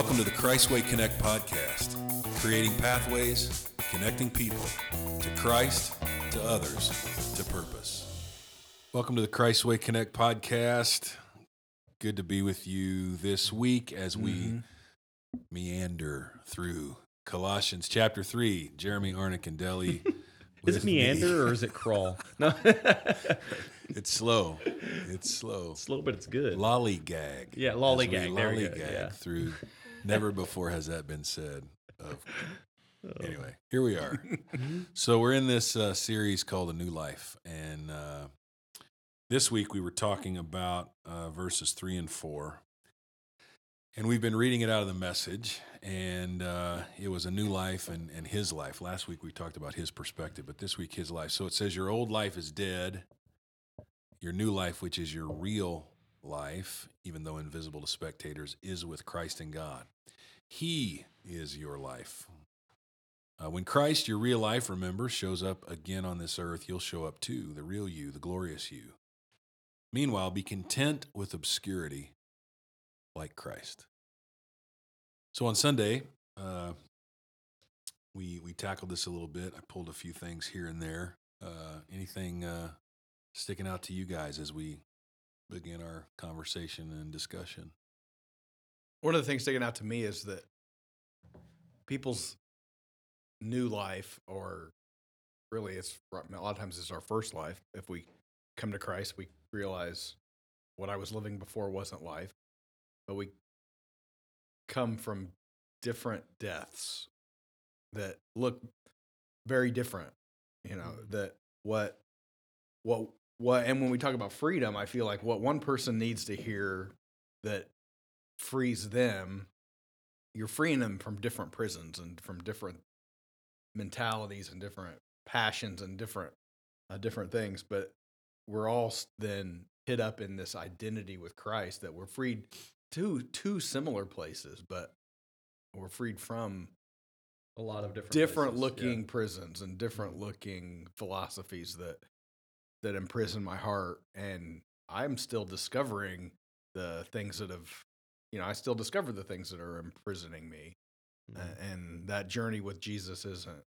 Welcome to the Christway Connect podcast, creating pathways, connecting people to Christ, to others, to purpose. Welcome to the Christway Connect podcast. Good to be with you this week as we Mm-hmm. meander through Colossians chapter 3. Jeremy Arnick and Deli. Is it me. meander or is it crawl? No, It's slow. It's slow. slow, but it's good. Lollygag. Yeah, lollygag. There we go, lollygag yeah. through. Never before has that been said. Of Oh. anyway, here we are. so we're in this uh, series called A New Life, and uh, this week we were talking about uh, verses three and four, and we've been reading it out of the message, and uh, it was a new life and, and his life. Last week we talked about his perspective, but this week his life. So it says, Your old life is dead, your new life, which is your real life, even though invisible to spectators, is with Christ and God. He is your life. Uh, when Christ, your real life, remember, shows up again on this earth, you'll show up too, the real you, the glorious you. Meanwhile, be content with obscurity like Christ. So on Sunday, uh, we we tackled this a little bit. I pulled a few things here and there. Uh, anything uh, sticking out to you guys as we begin our conversation and discussion? One of the things sticking out to me is that people's new life, or really, it's a lot of times it's our first life. If we come to Christ, we realize what I was living before wasn't life, but we come from different deaths that look very different. You know mm-hmm. that what what what, and when we talk about freedom, I feel like what one person needs to hear that frees them you're freeing them from different prisons and from different mentalities and different passions and different uh, different things but we're all then hit up in this identity with Christ that we're freed to two similar places but we're freed from a lot of different different places, yeah. looking prisons and different looking philosophies that that imprison my heart and i'm still discovering the things that have you know i still discover the things that are imprisoning me Mhm. A- and that journey with jesus isn't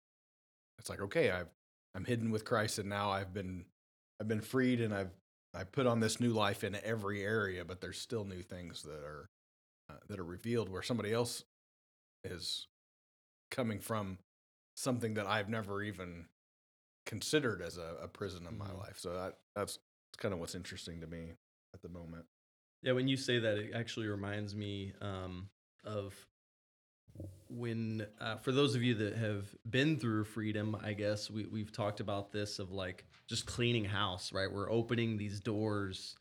it's like okay i've i'm hidden with christ and now i've been i've been freed and i've i put on this new life in every area but there's still new things that are uh, that are revealed where somebody else is coming from something that i've never even considered as a, a prison of my Mhm. life so that that's kind of what's interesting to me at the moment Yeah, when you say that, it actually reminds me um, of when, uh, for those of you that have been through freedom, I guess we, we've talked about this of like just cleaning house, right? We're opening these doors,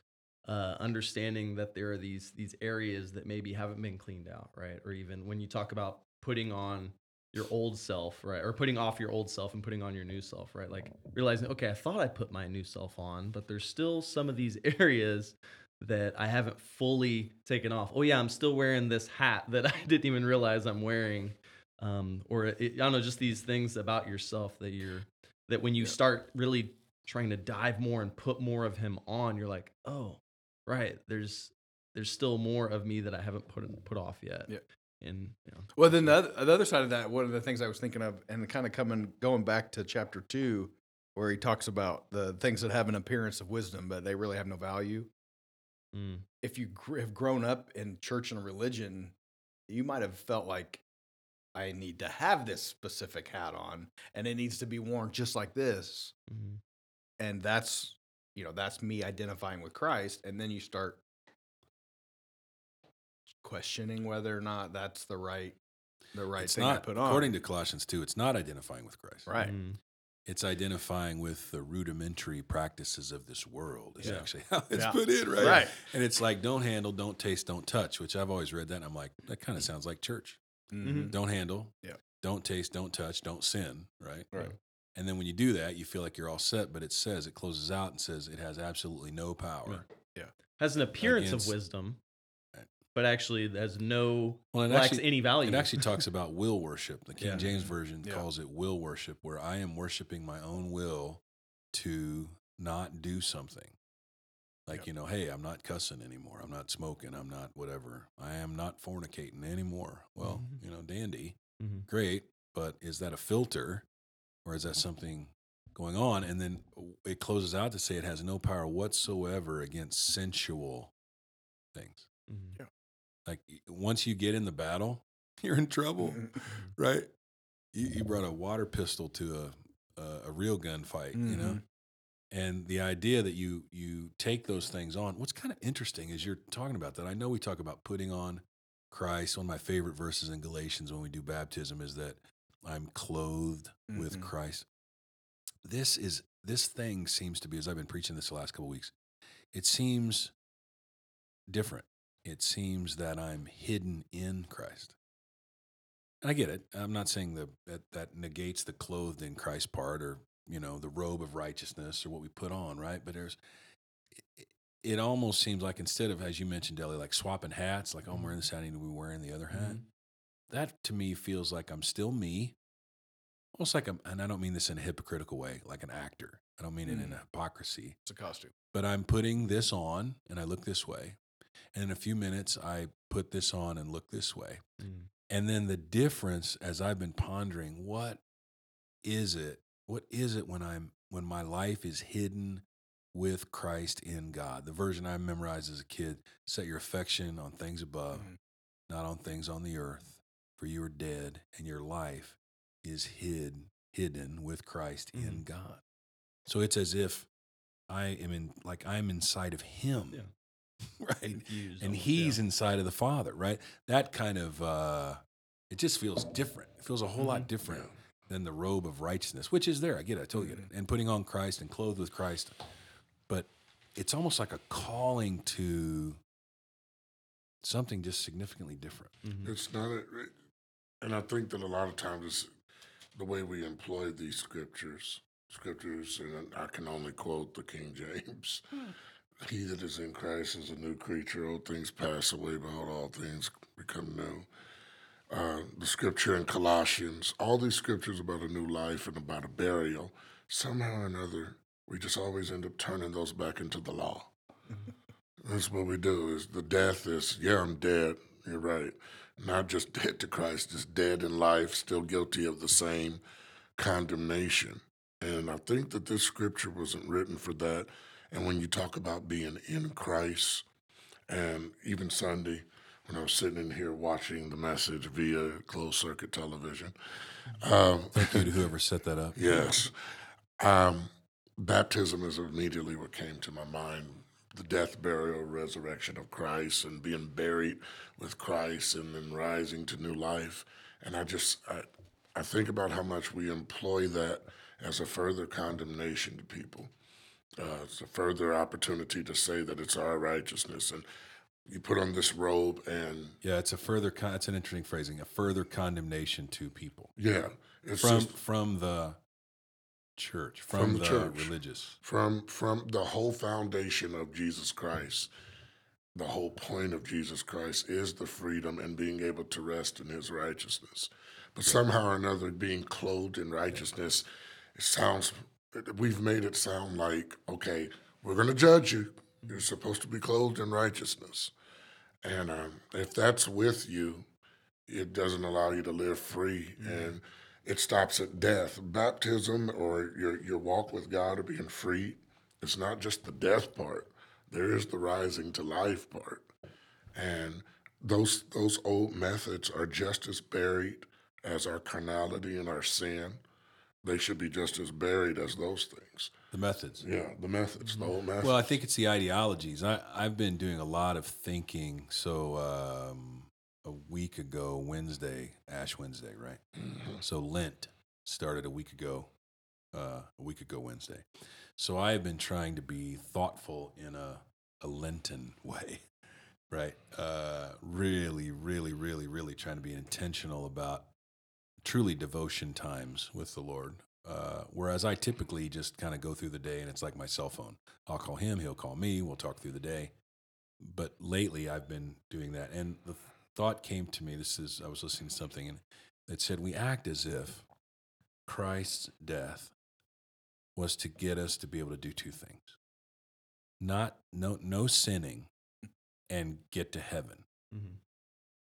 uh, understanding that there are these these areas that maybe haven't been cleaned out, right? Or even when you talk about putting on your old self, right? Or putting off your old self and putting on your new self, right? Like realizing, okay, I thought I put my new self on, but there's still some of these areas that I haven't fully taken off. Oh yeah, I'm still wearing this hat that I didn't even realize I'm wearing. Um, or it, I don't know, just these things about yourself that you're that when you Yeah. start really trying to dive more and put more of him on, you're like, oh, right, there's there's still more of me that I haven't put put off yet. Yeah. And you know, Well, then the other, the other side of that, one of the things I was thinking of, and kind of coming going back to chapter two, where he talks about the things that have an appearance of wisdom, but they really have no value. mm, If you gr- have grown up in church and religion, you might have felt like I need to have this specific hat on, and it needs to be worn just like this, mhm. and that's you know that's me identifying with Christ, and then you start questioning whether or not that's the right the right it's thing not, to put on. according to Colossians 2, it's not identifying with Christ. right. Mm, It's identifying with the rudimentary practices of this world, is Yeah. actually how it's Yeah. put in, right? Right. And it's like, don't handle, don't taste, don't touch, which I've always read that. And I'm like, that kind of sounds like church. Mhm. Don't handle, Yeah. don't taste, don't touch, don't sin, right? Right. And then when you do that, you feel like you're all set, but it says, it closes out and says it has absolutely no power. Yeah. Has an appearance Against- of wisdom, Right. But actually has no Well, lacks actually, any value. it actually talks about will worship. The King Yeah. James Version Yeah. calls it will worship, where I am worshiping my own will to not do something. Like, Yep. you know, hey, I'm not cussing anymore. I'm not smoking. I'm not whatever. I am not fornicating anymore. Well, Mhm. you know, dandy, Mhm. great. But is that a filter or is that something going on? And then it closes out to say it has no power whatsoever against sensual things. Mhm. Like once you get in the battle, you're in trouble, right? You, you brought a water pistol to a, a, a real gunfight, you know? Mhm. and the idea that you you take those things on what's kind of interesting is you're talking about that i know we talk about putting on christ one of my favorite verses in galatians when we do baptism is that i'm clothed with Mhm. christ this is this thing seems to be as i've been preaching this the last couple weeks it seems different it seems that i'm hidden in christ. And i get it. I'm not saying the, that that negates the clothed in christ part or you know the robe of righteousness or what we put on right? But there's it, it almost seems like instead of as you mentioned Deli, like swapping hats like oh, i'm wearing this hat i need to be wearing the other hat Mhm. that to me feels like i'm still me. Almost like i'm and i don't mean this in a hypocritical way like an actor. I don't mean it in Mm. a hypocrisy. It's a costume. but i'm putting this on and i look this way and in a few minutes i put this on and look this way Mhm. and then the difference as I've been pondering, what is it? What is it when I'm when my life is hidden with Christ in God? The version I memorized as a kid, set your affection on things above, Mhm. not on things on the earth, for you are dead and your life is hid hidden with Christ in God. So it's as if I am in like I'm inside of him. Yeah. Right Confused. and he's yeah. inside of the father right that kind of uh it just feels different it feels a whole lot Mhm. different than the robe of righteousness which is there i get it i totally get it and putting on christ and clothed with christ but it's almost like a calling to something just significantly different Mhm. It's not, a, and I think that a lot of times it's the way we employ these scriptures. Scriptures, and I can only quote the King James. He that is in Christ is a new creature. Old things pass away, behold, all things become new. Uh, the scripture in Colossians, all these scriptures about a new life and about a burial, somehow or another, we just always end up turning those back into the law. That's what we do. Is the death is yeah, I'm dead. You're right. Not just dead to Christ, just dead in life, still guilty of the same condemnation. And I think that this scripture wasn't written for that. And when you talk about being in Christ, and even Sunday, when I was sitting in here watching the message via closed circuit television, um, thank you to whoever set that up Yes. Um, baptism is immediately what came to my mind the death, burial, resurrection of Christ, and being buried with Christ, and then rising to new life. And I just, I, I think about how much we employ that as a further condemnation to people. Uh, it's a further opportunity to say that it's our righteousness. And you put on this robe, and yeah it's a further con- it's an interesting phrasing a further condemnation to people yeah, it's from just from the church from, From the the, church. religious from from the whole foundation of Jesus Christ. The whole point of Jesus Christ is the freedom and being able to rest in His righteousness. But somehow or another, being clothed in righteousness, it sounds. We've made it sound like okay, we're going to judge you. You're supposed to be clothed in righteousness, and um, if that's with you, it doesn't allow you to live free and it stops at death. Baptism or your your walk with God or being free, it's not just the death part. There is the rising to life part. And those those old methods are just as buried as our carnality and our sin. They should be just as buried as those things. the methods Yeah, the methods, the old methods. Well, I think it's the ideologies. I, I've been doing a lot of thinking. So um, a week ago, Wednesday, Ash Wednesday, right? So Lent started a week ago, uh, a week ago Wednesday. So I have been trying to be thoughtful in a, a Lenten way, right? Uh, really, really, really, really trying to be intentional about truly devotion times with the Lord. Uh, whereas I typically just kind of go through the day and it's like my cell phone. I'll call him, he'll call me, we'll talk through the day. But lately I've been doing that. And the thought came to me this is, I was listening to something and it said, we act as if Christ's death was to get us to be able to do two things. not no no sinning and get to heaven. Mhm.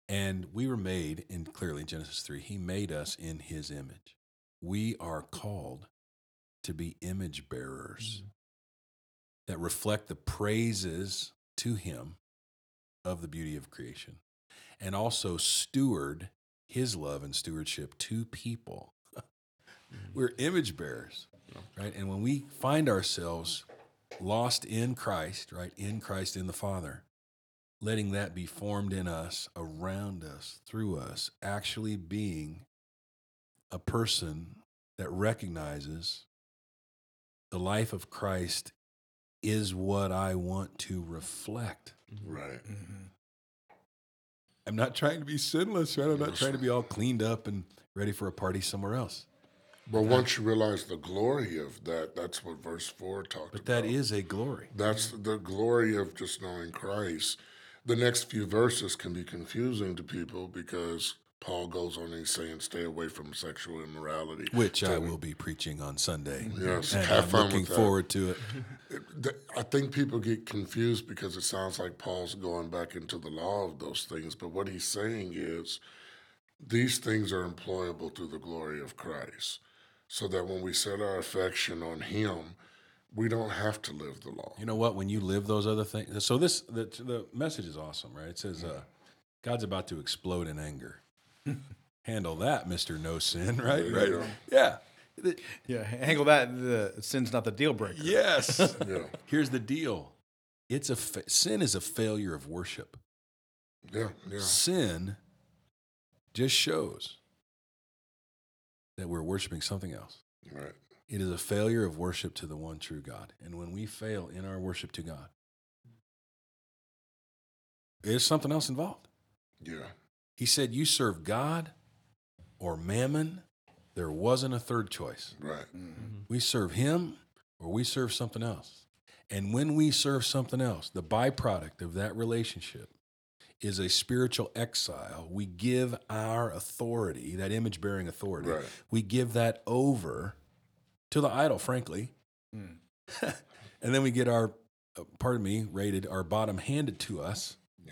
And we were made in clearly in Genesis 3, he made us in his image. We are called to be image bearers Mhm. that reflect the praises to him of the beauty of creation and also steward his love and stewardship to people. Mhm. We're image bearers, right? And when we find ourselves lost in Christ, right, in Christ, in the Father, letting that be formed in us, around us, through us, actually being a person that recognizes the life of Christ is what I want to reflect. Right. Mm-hmm. I'm not trying to be sinless, right? I'm not Yes. trying to be all cleaned up and ready for a party somewhere else. But once you realize the glory of that, that's what verse 4 talked But about. But that is a glory. That's the glory of just knowing Christ. The next few verses can be confusing to people because Paul goes on and he's saying, stay away from sexual immorality. which I Tell me- will be preaching on Sunday. Yes, And have I'm fun looking forward to it. I think people get confused because it sounds like Paul's going back into the law of those things. But what he's saying is these things are employable through the glory of Christ. So that when we set our affection on him, we don't have to live the law. You know what? When you live those other things, so this the the message is awesome, right? It says uh, God's about to explode in anger. Handle that, Mister No Sin, right? There Right? go. Yeah. The- Yeah, angle that. The sin's not the deal breaker. yes. Yeah, Here's the deal. It's a fa- sin is a failure of worship. yeah, yeah. Sin just shows that we're worshiping something else. Right. It is a failure of worship to the one true God. And when we fail in our worship to God, there's something else involved. Yeah. He said, You serve God or mammon. There wasn't a third choice. Right. Mm-hmm. We serve Him or we serve something else. And when we serve something else, the byproduct of that relationship is a spiritual exile. We give our authority, that image bearing authority, Right. we give that over to the idol, frankly. Mm. and then we get our, uh, pardon me, rated, our bottom handed to us. Yeah.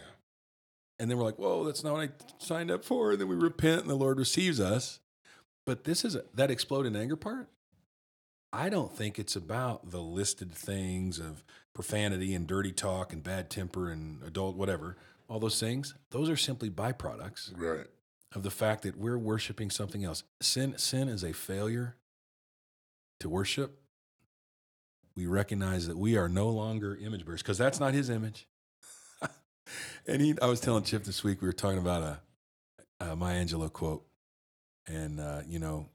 And then we're like, whoa, that's not what I signed up for. And then we repent and the Lord receives us. But this is a, that explode in anger part. I don't think it's about the listed things of profanity and dirty talk and bad temper and adult whatever. All those things, those are simply byproducts Right. of the fact that we're worshiping something else. Sin, sin is a failure to worship. We recognize that we are no longer image bearers because that's not his image. and he, I was telling Chip this week, we were talking about a, a Maya Angelou quote. And, uh, you know,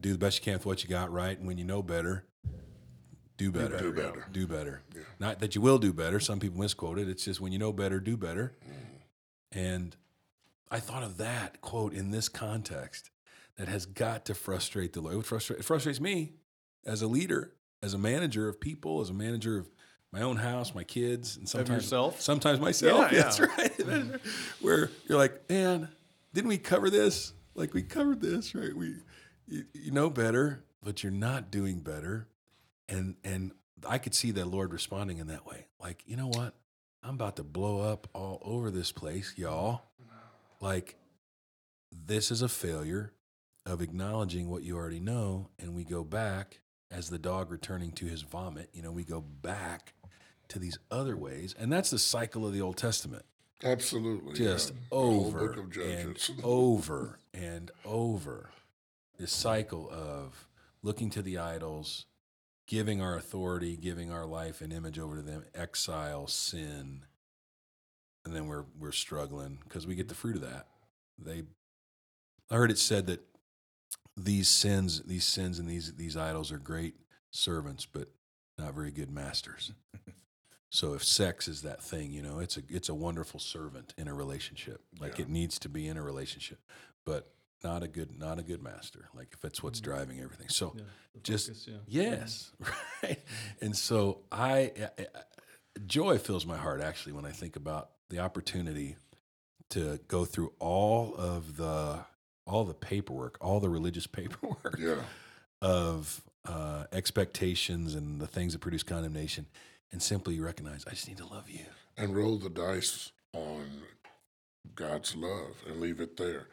do the best you can with what you got, right? And when you know better, do better. Do better. Do better. Yeah. Not that you will do better. Some people misquote it. It's just when you know better, do better. And I thought of that quote in this context that has got to frustrate the Lord. It, frustrate, it frustrates me as a leader, as a manager of people, as a manager of my own house, my kids, and sometimes yourself? Sometimes myself. Yeah, That's yeah. right. Where you're like, man, didn't we cover this? Like we covered this, right? We, you, you know better, but you're not doing better, and and I could see the Lord responding in that way. Like, you know what? I'm about to blow up all over this place, y'all. Like, this is a failure of acknowledging what you already know, and we go back as the dog returning to his vomit. You know, we go back to these other ways, and that's the cycle of the Old Testament. Absolutely. Just yeah. Over book of and over and over. This cycle of looking to the idols, giving our authority, giving our life and image over to them, exile, sin, and then we're we're struggling because we get the fruit of that. They, I heard it said that these sins, these sins, and these these idols are great servants, but not very good masters. So if sex is that thing, you know, it's a it's a wonderful servant in a relationship, like Yeah. it needs to be in a relationship, but not a good not a good master. Like if it's what's mm-hmm. driving everything. So Yeah, just focus, yeah. yes, right. And so I, I, I joy fills my heart actually when I think about the opportunity to go through all of the all the paperwork, all the religious paperwork yeah. of uh, expectations and the things that produce condemnation, and simply recognize, I just need to love you. and roll the dice on God's love and leave it there.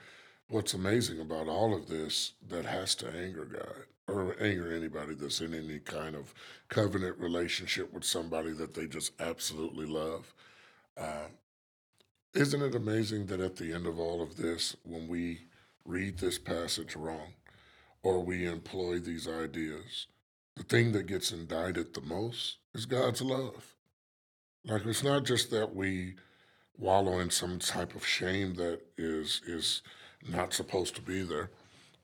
What's amazing about all of this that has to anger God or anger anybody that's in any kind of covenant relationship with somebody that they just absolutely love. Uh, isn't it amazing that at the end of all of this, when we read this passage wrong or we employ these ideas, the thing that gets indicted the most is God's love. Like it's not just that we wallow in some type of shame that is is not supposed to be there.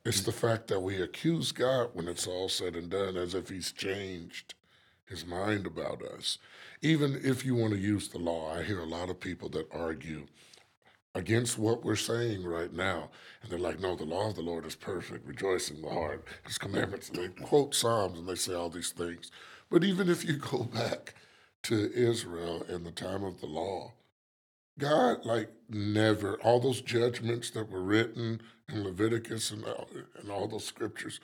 It's the fact that we accuse God when it's all said and done as if he's changed his mind about us. Even if you want to use the law, I hear a lot of people that argue against what we're saying right now. And they're like, no, the law of the Lord is perfect, rejoice in the heart, his commandments. And they quote Psalms and they say all these things. But even if you go back to Israel in the time of the law, God, like, never, all those judgments that were written in Leviticus and, and all those scriptures,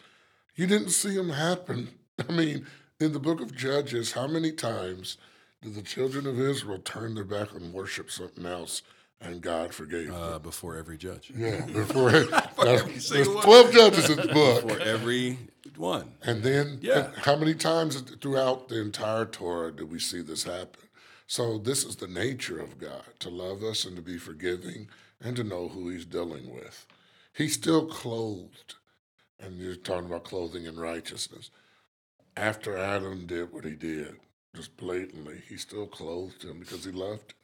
you didn't see them happen. I mean, in the book of Judges, how many times did the children of Israel turn their back and worship something else and God forgave? Uh, before every judge. Yeah, before there's, twelve judges in the book, For every one. and then Yeah. how many times throughout the entire Torah did we see this happen? So this is the nature of God to love us and to be forgiving and to know who He's dealing with. He's still clothed, and you're talking about clothing in righteousness. After Adam did what he did, just blatantly, he still clothed him because he loved him.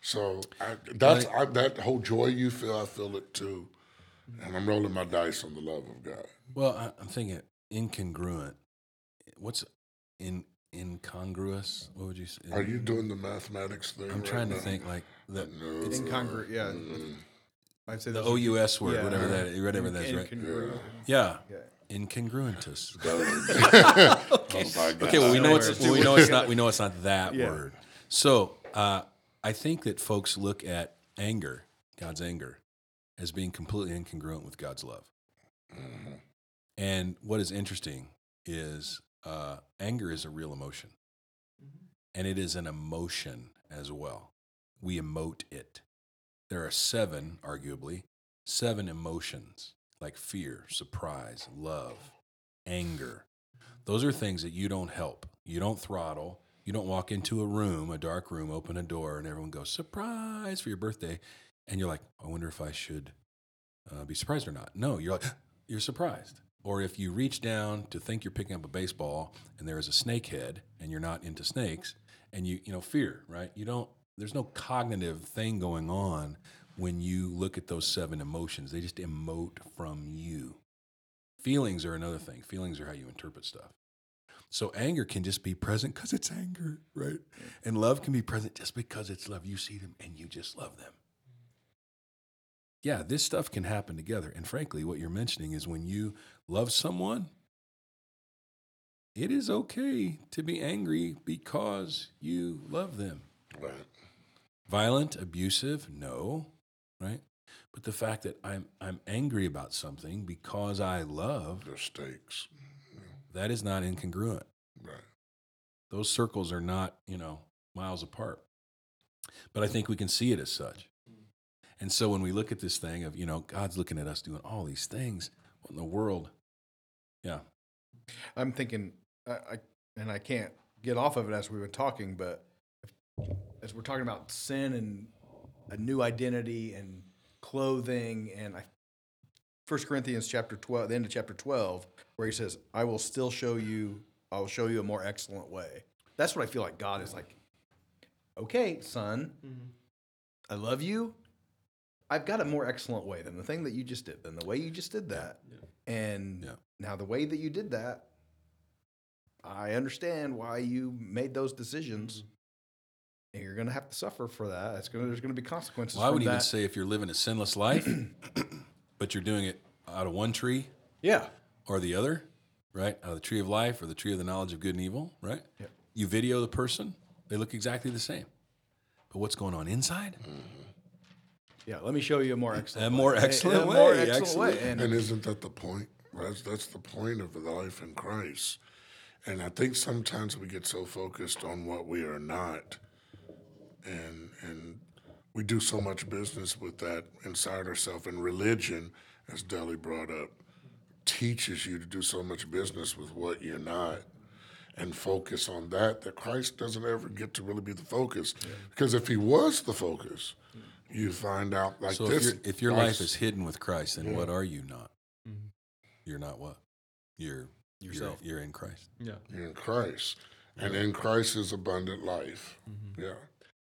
So I, that's I, that whole joy you feel. I feel it too, and I'm rolling my dice on the love of God. Well, I, I'm thinking incongruent. What's in incongruous? What would you say? Are you doing the mathematics thing? I'm right trying to think like the No. It's incongruent. Yeah. Mm. I'd say the those are- OUS word, Yeah. whatever that, whatever that's right. incongruent. Yeah, Yeah. incongruentus. Oh. Okay, well we know it's well, we know it's not we know it's not that Yeah. word. So uh, I think that folks look at anger, God's anger, as being completely incongruent with God's love. Mhm. And what is interesting is uh, anger is a real emotion, and it is an emotion as well. We emote it. There are seven, arguably, seven emotions like fear, surprise, love, anger. Those are things that you don't help. You don't throttle. You don't walk into a room, a dark room, open a door, and everyone goes, surprise for your birthday. And you're like, I wonder if I should uh, be surprised or not. No, you're like, you're surprised. Or if you reach down to think you're picking up a baseball and there is a snake head and you're not into snakes and you, you know, fear, right? You don't, there's no cognitive thing going on when you look at those seven emotions. They just emote from you. Feelings are another thing. Feelings are how you interpret stuff. So anger can just be present because it's anger, right? And love can be present just because it's love. You see them and you just love them. Yeah, this stuff can happen together. And frankly, what you're mentioning is when you love someone, it is okay to be angry because you love them. Right. Violent, abusive, no, right? But the fact that I'm I'm angry about something because I love, There's stakes. That is not incongruent. Right. Those circles are not, you know, miles apart. But I think we can see it as such. Mm-hmm. And so when we look at this thing of, you know, God's looking at us doing all these things, what in the world? Yeah. I'm thinking, I, I and I can't get off of it as we've been talking, but if, as we're talking about sin and a new identity and clothing, and I, First Corinthians chapter twelve, the end of chapter twelve, where he says, "I will still show you, I will show you a more excellent way." That's what I feel like God is like. Okay, son, mm-hmm. I love you. I've got a more excellent way than the thing that you just did, than the way you just did that. And Yeah. now the way that you did that, I understand why you made those decisions. Mm-hmm. And you're going to have to suffer for that. It's going to, there's going to be consequences. Well, I would from even say if you're living a sinless life, but you're doing it out of one tree yeah, or the other, right? Out of the tree of life or the tree of the knowledge of good and evil, right? Yep. You video the person, they look exactly the same. But what's going on inside? Mm-hmm. yeah. Let me show you a more excellent, A more way. excellent a more way, excellent way. And, And isn't that the point? That's, that's the point of the life in Christ. And I think sometimes we get so focused on what we are not, and and we do so much business with that inside ourselves. And religion, as Deli brought up, teaches you to do so much business with what you're not and focus on that that Christ doesn't ever get to really be the focus. Because if he was the focus, you find out like so this. if, your if your Christ- life is hidden with Christ, then Yeah. what are you not? Mhm. You're not what? You're Yourself. You're, you're in Christ. Yeah. you're in Christ, and in Christ is abundant life. Mm-hmm. Yeah.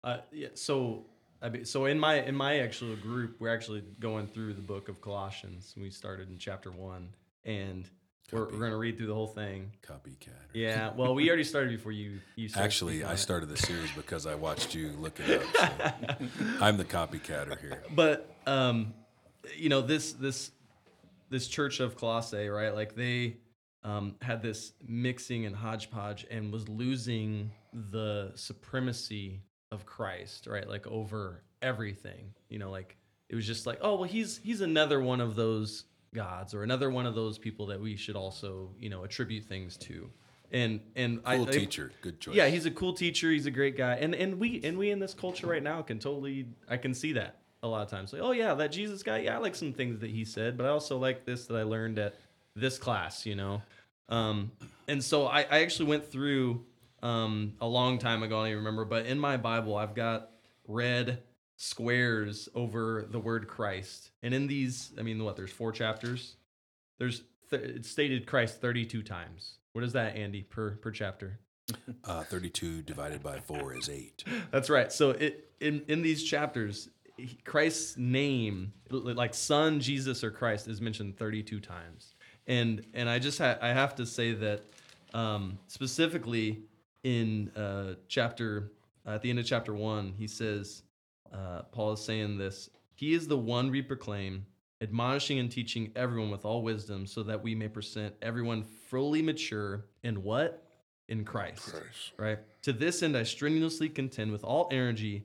Uh, yeah. So, I mean, so in my in my actual group, we're actually going through the book of Colossians. We started in chapter one, and we're, we're going to read through the whole thing. Copycat. Yeah. Well, we already started before you. You started Actually, I started the series because I watched you look it up. So I'm the copycatter here. but um, you know this this this church of Colossae, right? Like they um, had this mixing and hodgepodge, and was losing the supremacy of Christ, right? Like over everything. You know, like it was just like, oh well, he's he's another one of those gods, or another one of those people that we should also you know attribute things to. And and I, Cool I teacher. Good choice. yeah, he's a cool teacher. He's a great guy, and and we and we in this culture right now can totally I can see that a lot of times. Like, oh yeah, that Jesus guy. Yeah, I like some things that he said, but I also like this that I learned at this class. You know, um, and so I, I actually went through um, a long time ago. I don't even remember, but in my Bible, I've got red squares over the word Christ, and in these, I mean, what? There's four chapters. There's th- it's stated Christ 32 times. What is that, Andy, per per chapter? Uh, 32 divided by 4 is 8. That's right. So it in in these chapters, Christ's name, like Son, Jesus, or Christ, is mentioned 32 times. And and I just ha- I have to say that um, specifically in uh, chapter at the end of chapter one, he says uh, Paul is saying this. He is the one we proclaim, admonishing and teaching everyone with all wisdom, so that we may present everyone fully mature in what in Christ Christ. right? To this end, I strenuously contend with all energy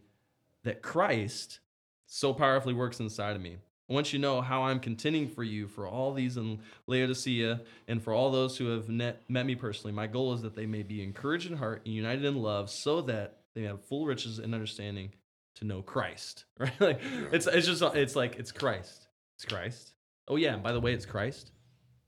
that Christ so powerfully works inside of me. I want you to know how I'm contending for you, for all these in Laodicea, and for all those who have net, met me personally. My goal is that they may be encouraged in heart and united in love, so that they have full riches and understanding to know Christ. Right? Like it's it's just it's like it's Christ. It's Christ. Oh yeah, and by the way, it's Christ.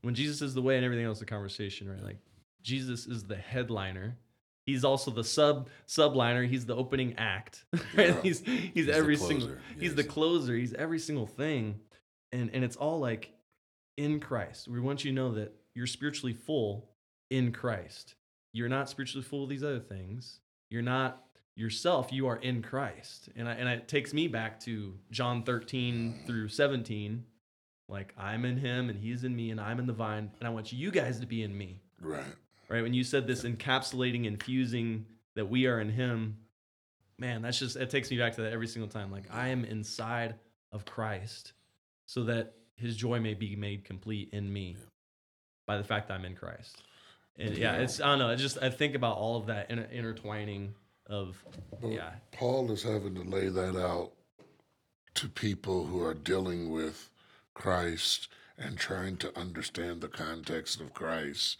When Jesus is the way and everything else a conversation, right? Like Jesus is the headliner. He's also the sub subliner. He's the opening act. Right? Yeah. He's, he's the every single. He's the closer. He's every single thing, and and it's all like in Christ. We want you to know that you're spiritually full in Christ. You're not spiritually full of these other things. You're not yourself. You are in Christ, and I, and it takes me back to John 13 through 17. Like I'm in Him, and He's in me, and I'm in the vine, and I want you guys to be in me Right. Right? When you said this encapsulating, infusing that we are in Him, man, that's just it takes me back to that every single time. Like I am inside of Christ, so that His joy may be made complete in me by the fact that I'm in Christ. And yeah, Yeah. it's I don't know. I just I think about all of that inter- intertwining of But yeah, Paul is having to lay that out to people who are dealing with Christ and trying to understand the context of Christ.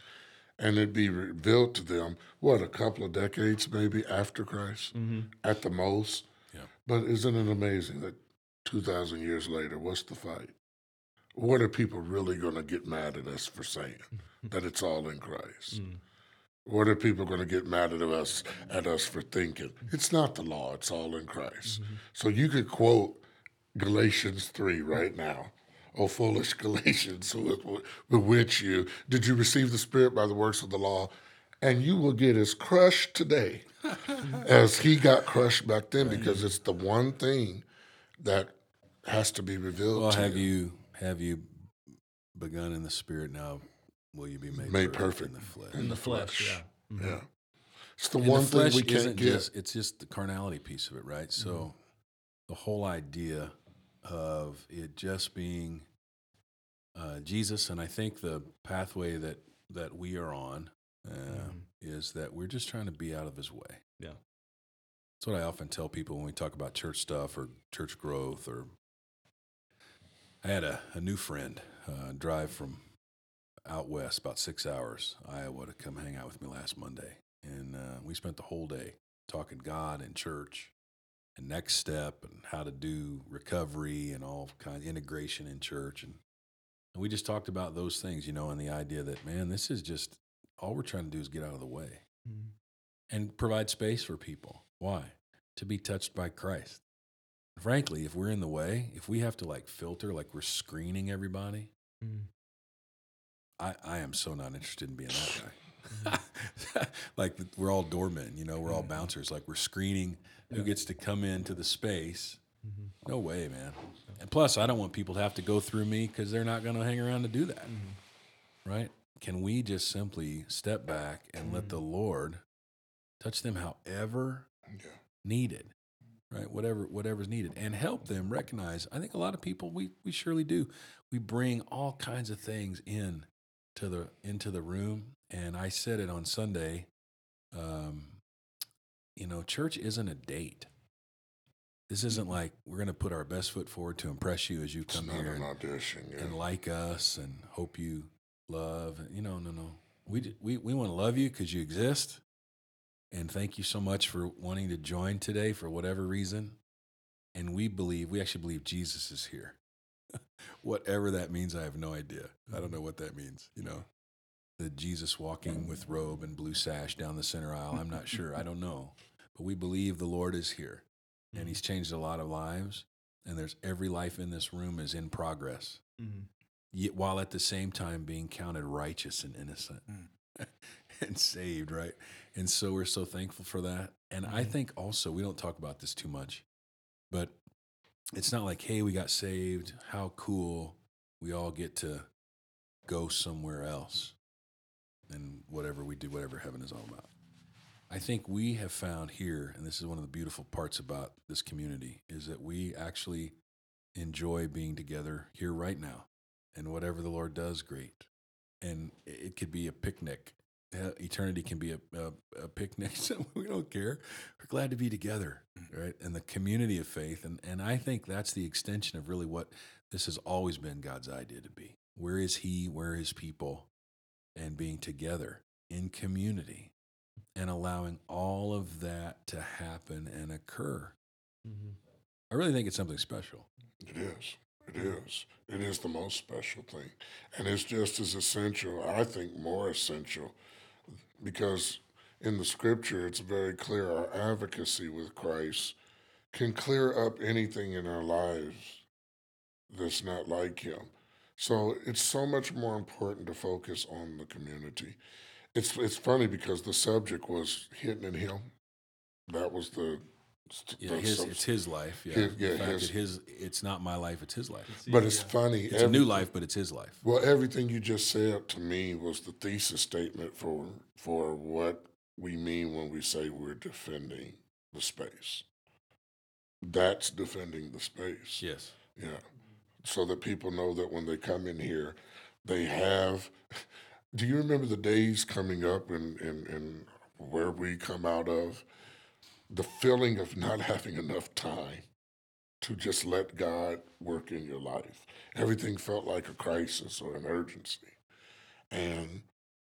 And it'd be revealed to them, what, a couple of decades maybe after Christ mm-hmm. at the most? Yeah. But isn't it amazing that 2,000 years later, what's the fight? What are people really going to get mad at us for saying? that it's all in Christ. Mm. What are people going to get mad at us at us for thinking it's not the law; it's all in Christ. So you could quote Galatians three right now. Oh, foolish Galatians, with, with which you did you receive the Spirit by the works of the law, and you will get as crushed today as he got crushed back then, because it's the one thing that has to be revealed. Well, to have you have you begun in the spirit now? Will you be made, Made perfect, perfect. in the flesh? in the flesh, flesh. yeah. Mhm. Yeah, it's the And one the thing we can't get. just it's just the carnality piece of it, right? So the whole idea of it just being uh, Jesus, and I think the pathway that that we are on uh, Mhm. is that we're just trying to be out of His way. Yeah. That's what I often tell people when we talk about church stuff or church growth. Or I had a, a new friend uh, drive from out west, about six hours, Iowa, to come hang out with me last Monday, and uh, we spent the whole day talking God and church, and next step, and how to do recovery and all kind of integration in church, and and we just talked about those things, you know, and the idea that man, this is just all we're trying to do is get out of the way Mm. and provide space for people. Why? To be touched by Christ. Frankly, if we're in the way, if we have to like filter, like we're screening everybody, Mm. I, I am so not interested in being that guy. like we're all doormen, you know, we're all bouncers. Like we're screening who gets to come into the space. Mhm. No way, man. And plus, I don't want people to have to go through me because they're not going to hang around to do that. Right? Can we just simply step back and let the Lord touch them however Yeah. needed? Right? Whatever whatever's needed. And help them recognize. I think a lot of people we we surely do. We bring all kinds of things in to the into the room. And I said it on Sunday. Um, you know, church isn't a date. This mm-hmm. isn't like we're going to put our best foot forward to impress you as you come here an and, audition. Yeah. and like us and hope you love. You know, no, no. We we we want to love you because you exist, and thank you so much for wanting to join today for whatever reason. And we believe we actually believe Jesus is here. Whatever that means, I have no idea. I don't mm-hmm. know what that means. You know, the Jesus walking with robe and blue sash down the center aisle. I'm not sure. I don't know, but we believe the Lord is here, and He's changed a lot of lives. And there's every life in this room is in progress Mhm. yet while at the same time being counted righteous and innocent and saved, right? And so we're so thankful for that. And I Mhm. think also we don't talk about this too much, but it's not like, hey, we got saved. How cool. We all get to go somewhere else and whatever we do, whatever heaven is all about. I think we have found here, and this is one of the beautiful parts about this community, is that we actually enjoy being together here right now and whatever the Lord does, great. And it could be a picnic. Eternity can be a, a, a picnic. We don't care. We're glad to be together, right? And the community of faith. And, and I think that's the extension of really what this has always been God's idea to be. Where is He? Where His people? And being together in community and allowing all of that to happen and occur. Mhm. I really think it's something special. It is. It is. It is the most special thing. And it's just as essential, I think more essential, because in the scripture it's very clear our advocacy with Christ can clear up anything in our lives that's not like Him. So it's so much more important to focus on the community. It's it's funny because the subject was hitting in Him. That was the, Yeah, the his, sub- it's his life. Yeah, His- yeah, the fact his- that his it's not my life; it's his life. It's but it's yeah. funny. It's a new life, but it's his life. Well, everything you just said to me was the thesis statement for for what we mean when we say we're defending the space. That's defending the space. Yes. Yeah. So that people know that when they come in here, they have. Do you remember the days coming up and and and where we come out of? The feeling of not having enough time to just let God work in your life. Everything felt like a crisis or an urgency. And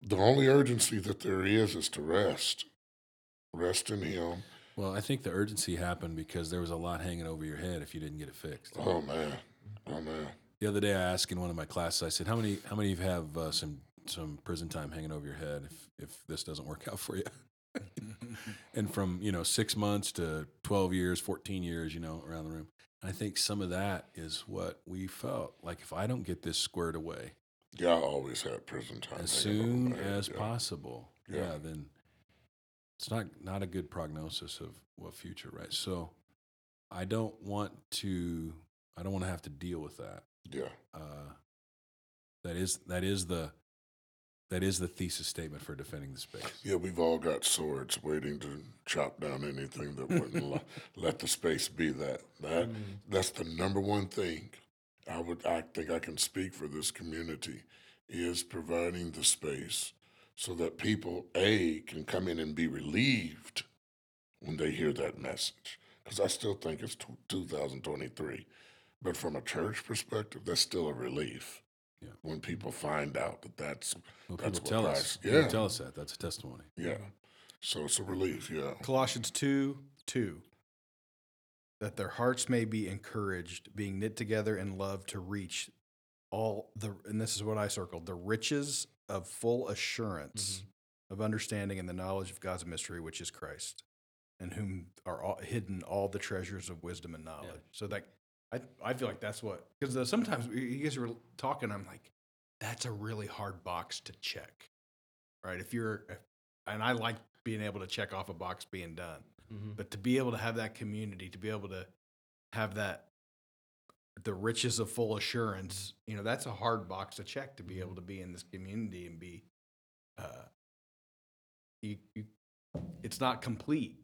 the only urgency that there is is to rest. Rest in Him. Well, I think the urgency happened because there was a lot hanging over your head if you didn't get it fixed. Oh, man. Oh, man. The other day, I asked in one of my classes, I said, "How many how many of you have uh, some some prison time hanging over your head if if this doesn't work out for you?" and from you know six months to twelve years, fourteen years, you know, around the room. I think some of that is what we felt like. If I don't get this squared away, Yeah, I always had prison time. as soon as yeah. possible. Yeah. Yeah. then it's not not a good prognosis of what future, right? So I don't want to I don't want to have to deal with that. Yeah. Uh, that is that is the that is the thesis statement for defending the space. Yeah, we've all got swords waiting to chop down anything that wouldn't le- let the space be that. That Mm. that's the number one thing. I would I think I can speak for this community is providing the space so that people a can come in and be relieved when they hear that message. Because I still think it's tw 2023, but from a church perspective, that's still a relief Yeah. when people find out that that's Well, That's people what tell us. Christ- People yeah. tell us that. That's a testimony. yeah. So it's a relief. Yeah. Colossians 2 2. That their hearts may be encouraged, being knit together in love to reach all the, and this is what I circled, the riches of full assurance mm-hmm. of understanding and the knowledge of God's mystery, which is Christ, in whom are all, hidden all the treasures of wisdom and knowledge. So that, I, I feel like that's what, because sometimes you guys were talking, I'm like, that's a really hard box to check, right? If you're, if, and I like being able to check off a box being done. Mhm. But to be able to have that community, to be able to have that, the riches of full assurance, you know, that's a hard box to check to be able to be in this community and be, uh, you, you, it's not complete.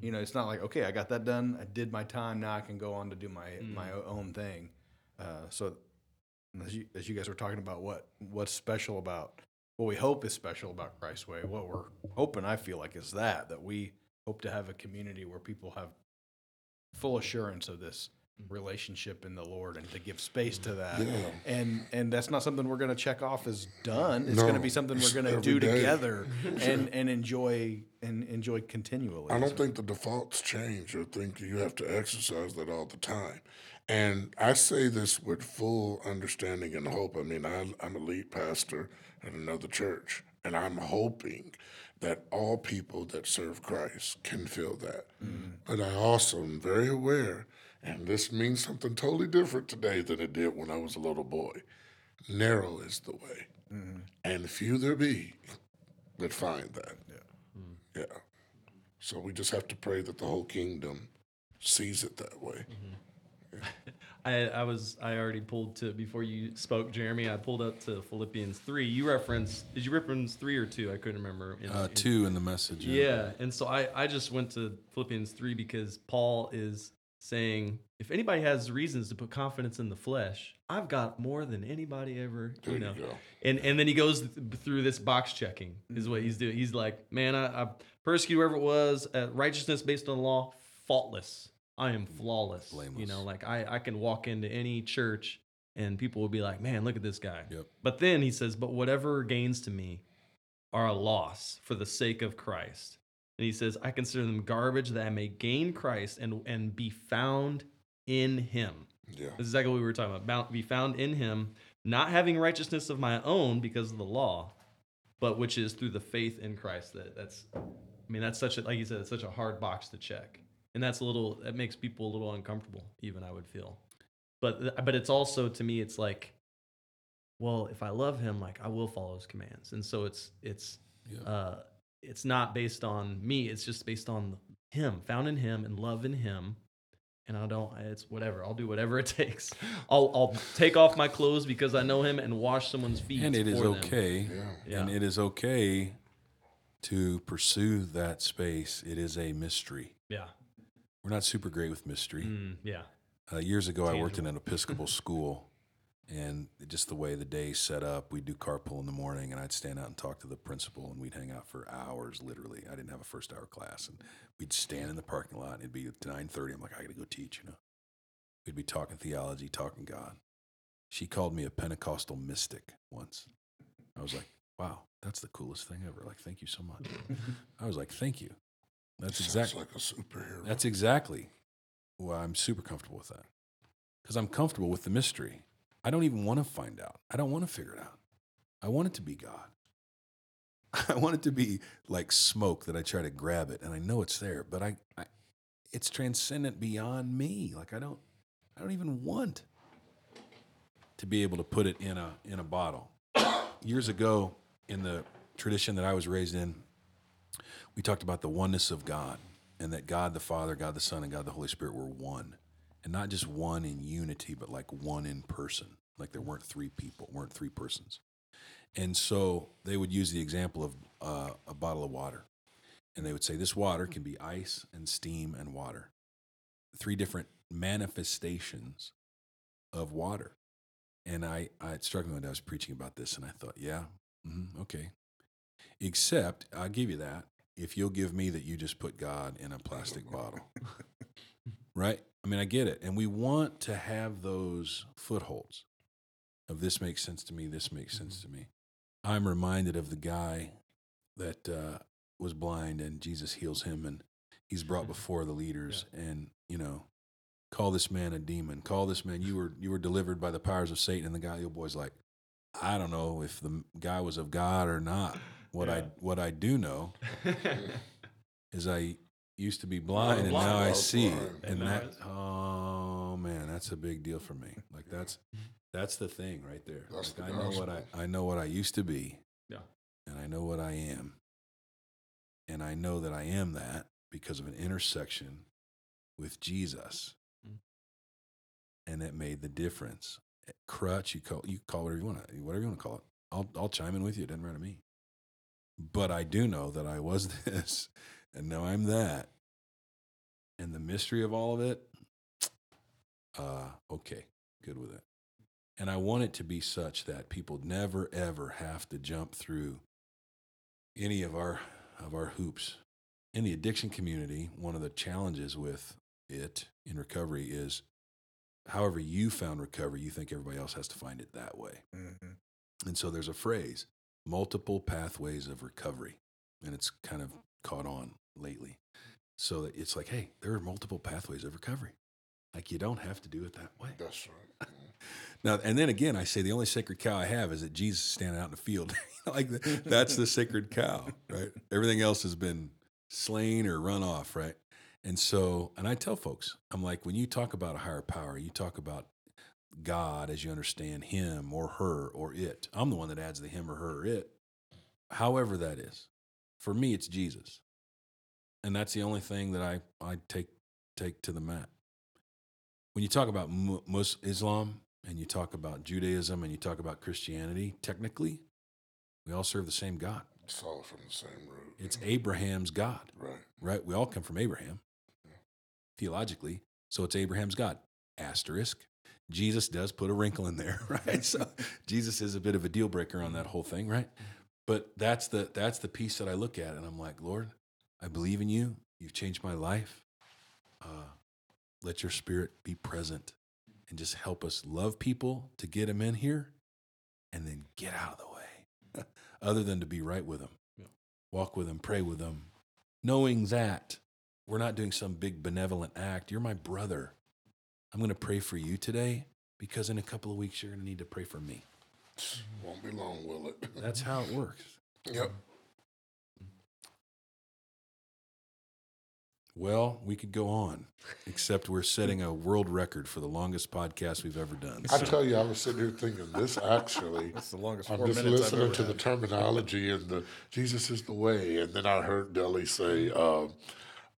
You know, it's not like, okay, I got that done. I did my time. Now I can go on to do my, my Mm. own thing. Uh, so as you, as you guys were talking about what, what's special about, what we hope is special about Christ's way, what we're hoping, I feel like, is that, that we hope to have a community where people have full assurance of this relationship in the Lord and to give space to that. Yeah. And and that's not something we're going to check off as done. It's going to be something we're going to do day. together and and enjoy and enjoy continually. I don't think the defaults change. I think you have to exercise that all the time. And I say this with full understanding and hope. I mean, I, I'm a lead pastor at another church, and I'm hoping that all people that serve Christ can feel that. Mm-hmm. But I also am very aware, and this means something totally different today than it did when I was a little boy. Narrow is the way, mm-hmm. and few there be that find that. Mm. Yeah. So we just have to pray that the whole kingdom sees it that way. Mm-hmm. I, I was I already pulled to before you spoke, Jeremy. I pulled up to Philippians three. You referenced did you reference three or two? I couldn't remember. In- Uh, two in the message. Yeah, and so I I just went to Philippians three because Paul is saying if anybody has reasons to put confidence in the flesh, I've got more than anybody ever. There you you know, go. and and then he goes th- through this box checking is what he's doing. He's like, man, I, I persecuted whoever it was, uh, righteousness based on the law, faultless. I am flawless. Blameless. You know, like I I can walk into any church and people will be like, man, look at this guy. Yep. But then he says, but whatever gains to me are a loss for the sake of Christ. And he says, I consider them garbage that I may gain Christ and and be found in Him. Yeah. This is exactly what we were talking about. Be found in him, not having righteousness of my own because of the law, but which is through the faith in Christ. That that's I mean, that's such a like you said, it's such a hard box to check. And that's a little that makes people a little uncomfortable, even I would feel. But but it's also to me, it's like, well, if I love him, like I will follow his commands. And so it's it's Yeah. uh it's not based on me, it's just based on him, found in him and love in him and I don't. It's whatever. I'll do whatever it takes. I'll I'll take off my clothes because I know him and wash someone's feet. And it is for them. okay. Yeah. And it is okay to pursue that space. It is a mystery. Yeah. We're not super great with mystery. Mm, yeah. Uh, years ago, I worked in an Episcopal school, and just the way the day set up, we'd do carpool in the morning, and I'd stand out and talk to the principal, and we'd hang out for hours. Literally, I didn't have a first hour class, and we'd stand in the parking lot. And it'd be nine thirty. I'm like, I got to go teach. You know, we'd be talking theology, talking God. She called me a Pentecostal mystic once. I was like, wow, that's the coolest thing ever. Like, thank you so much. I was like, thank you. That's exactly like a superhero. that's exactly why I'm super comfortable with that. Because I'm comfortable with the mystery. I don't even want to find out. I don't want to figure it out. I want it to be God. I want it to be like smoke that I try to grab it and I know it's there, but I, I it's transcendent beyond me. Like I don't I don't even want to be able to put it in a in a bottle. Years ago in the tradition that I was raised in, we talked about the oneness of God and that God the Father, God the Son, and God the Holy Spirit were one. And not just one in unity, but like one in person. Like there weren't three people, weren't three persons. And so they would use the example of uh, a bottle of water. And they would say this water can be ice and steam and water. Three different manifestations of water. And I, I struck me when I was preaching about this, and I thought, yeah, mhm, okay. Except I'll give you that if you'll give me that you just put God in a plastic bottle. right? I mean, I get it. And we want to have those footholds. of this makes sense to me, this makes sense to me. I'm reminded of the guy that uh, was blind and Jesus heals him and he's brought before the leaders and you know call this man a demon call this man you were you were delivered by the powers of satan and the guy the boy's like i don't know if the guy was of god or not what i what i do know is i used to be blind and blind, now I i see blind. and now that oh man that's a big deal for me like that's that's the thing right there That's like the i know what i i know what i used to be Yeah. and i know what i am and I know that I am that because of an intersection with Jesus. Mm. And it made the difference. Crutch, you call you call whatever you want to whatever you want to call it. I'll I'll chime in with you. It doesn't matter to me. But I do know that I was this, and now I'm that. And the mystery of all of it, uh, okay, good with it. And I want it to be such that people never ever have to jump through any of our of our hoops. In the addiction community, one of the challenges with it in recovery is however you found recovery, you think everybody else has to find it that way. Mhm. And so there's a phrase, multiple pathways of recovery. And it's kind of caught on lately. So that it's like, hey, there are multiple pathways of recovery. Like you don't have to do it that way. That's right. Now, and then again, I say the only sacred cow I have is that Jesus standing out in the field. like th- that's the sacred cow, right? Everything else has been slain or run off, right? And so, and I tell folks, I'm like, when you talk about a higher power, you talk about God as you understand Him or her or it. I'm the one that adds the Him or her or it, however that is. For me, it's Jesus, and that's the only thing that I I take take to the mat. When you talk about Mu- Mus- Islam and you talk about Judaism and you talk about Christianity, technically, we all serve the same God. It's all from the same root. It's Abraham's God, right. right? We all come from Abraham, theologically. So it's Abraham's God. Asterisk. Jesus does put a wrinkle in there, right? So Jesus is a bit of a deal breaker on that whole thing, right? But that's the that's the piece that I look at, and I'm like, Lord, I believe in you. You've changed my life. Uh, let your spirit be present and just help us love people to get them in here, and then get out of the way. Other than to be right with them, Yeah. walk with them, pray with them, knowing that we're not doing some big benevolent act. You're my brother. I'm going to pray for you today because in a couple of weeks you're going to need to pray for me. Won't be long, will it? That's how it works. yep. Well, we could go on, except we're setting a world record for the longest podcast we've ever done. I So- tell you, I was sitting here thinking this actually. That's the longest I'm four just minutes I've listening ever to the terminology and the Jesus is the way, and then I heard Deli say um,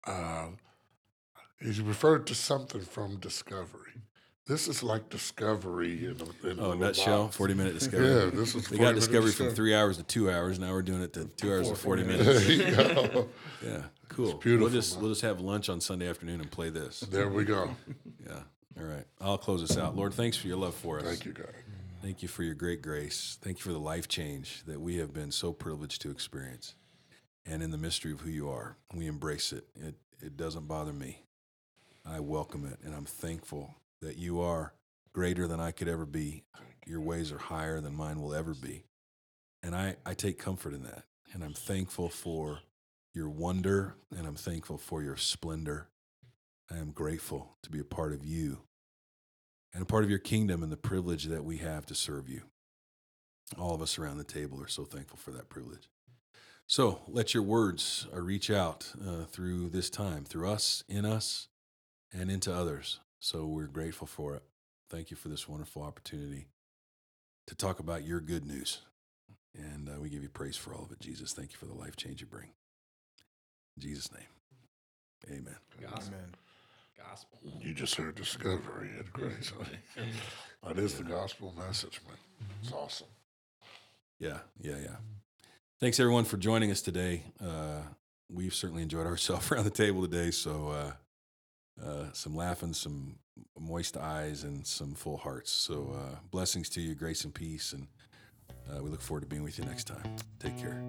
uh, he referred to something from Discovery. This is like Discovery in a, in oh, little nutshell, box. 40 minute discovery. Yeah, this is. We got discovery from three hours to two hours. Now we're doing it to two hours to 40 40 minutes. There you go. Yeah, cool. beautiful, We'll just, man. we'll just have lunch on Sunday afternoon and play this. There we go. Yeah. All right. I'll close this out. Lord, thanks for your love for us. Thank you, God. Thank you for your great grace. Thank you for the life change that we have been so privileged to experience. And in the mystery of who you are, we embrace it. It, it doesn't bother me. I welcome it. And I'm thankful that you are greater than I could ever be. Your ways are higher than mine will ever be. And I, I take comfort in that. And I'm thankful for your wonder and I'm thankful for your splendor. I am grateful to be a part of you and a part of your kingdom and the privilege that we have to serve you. All of us around the table are so thankful for that privilege. So let your words uh, reach out uh, through this time, through us, in us, and into others. So we're grateful for it. Thank you for this wonderful opportunity to talk about your good news. And uh, we give you praise for all of it, Jesus. Thank you for the life change you bring. In Jesus' name, amen. Gospel. Amen. Gospel. You just heard Discovery at Grace. that is the gospel message, man. It's awesome. Yeah, yeah, yeah. Thanks everyone for joining us today. Uh, we've certainly enjoyed ourselves around the table today. So, uh, uh, some laughing, some moist eyes, and some full hearts. So, uh, blessings to you, grace and peace, and uh, we look forward to being with you next time. Take care.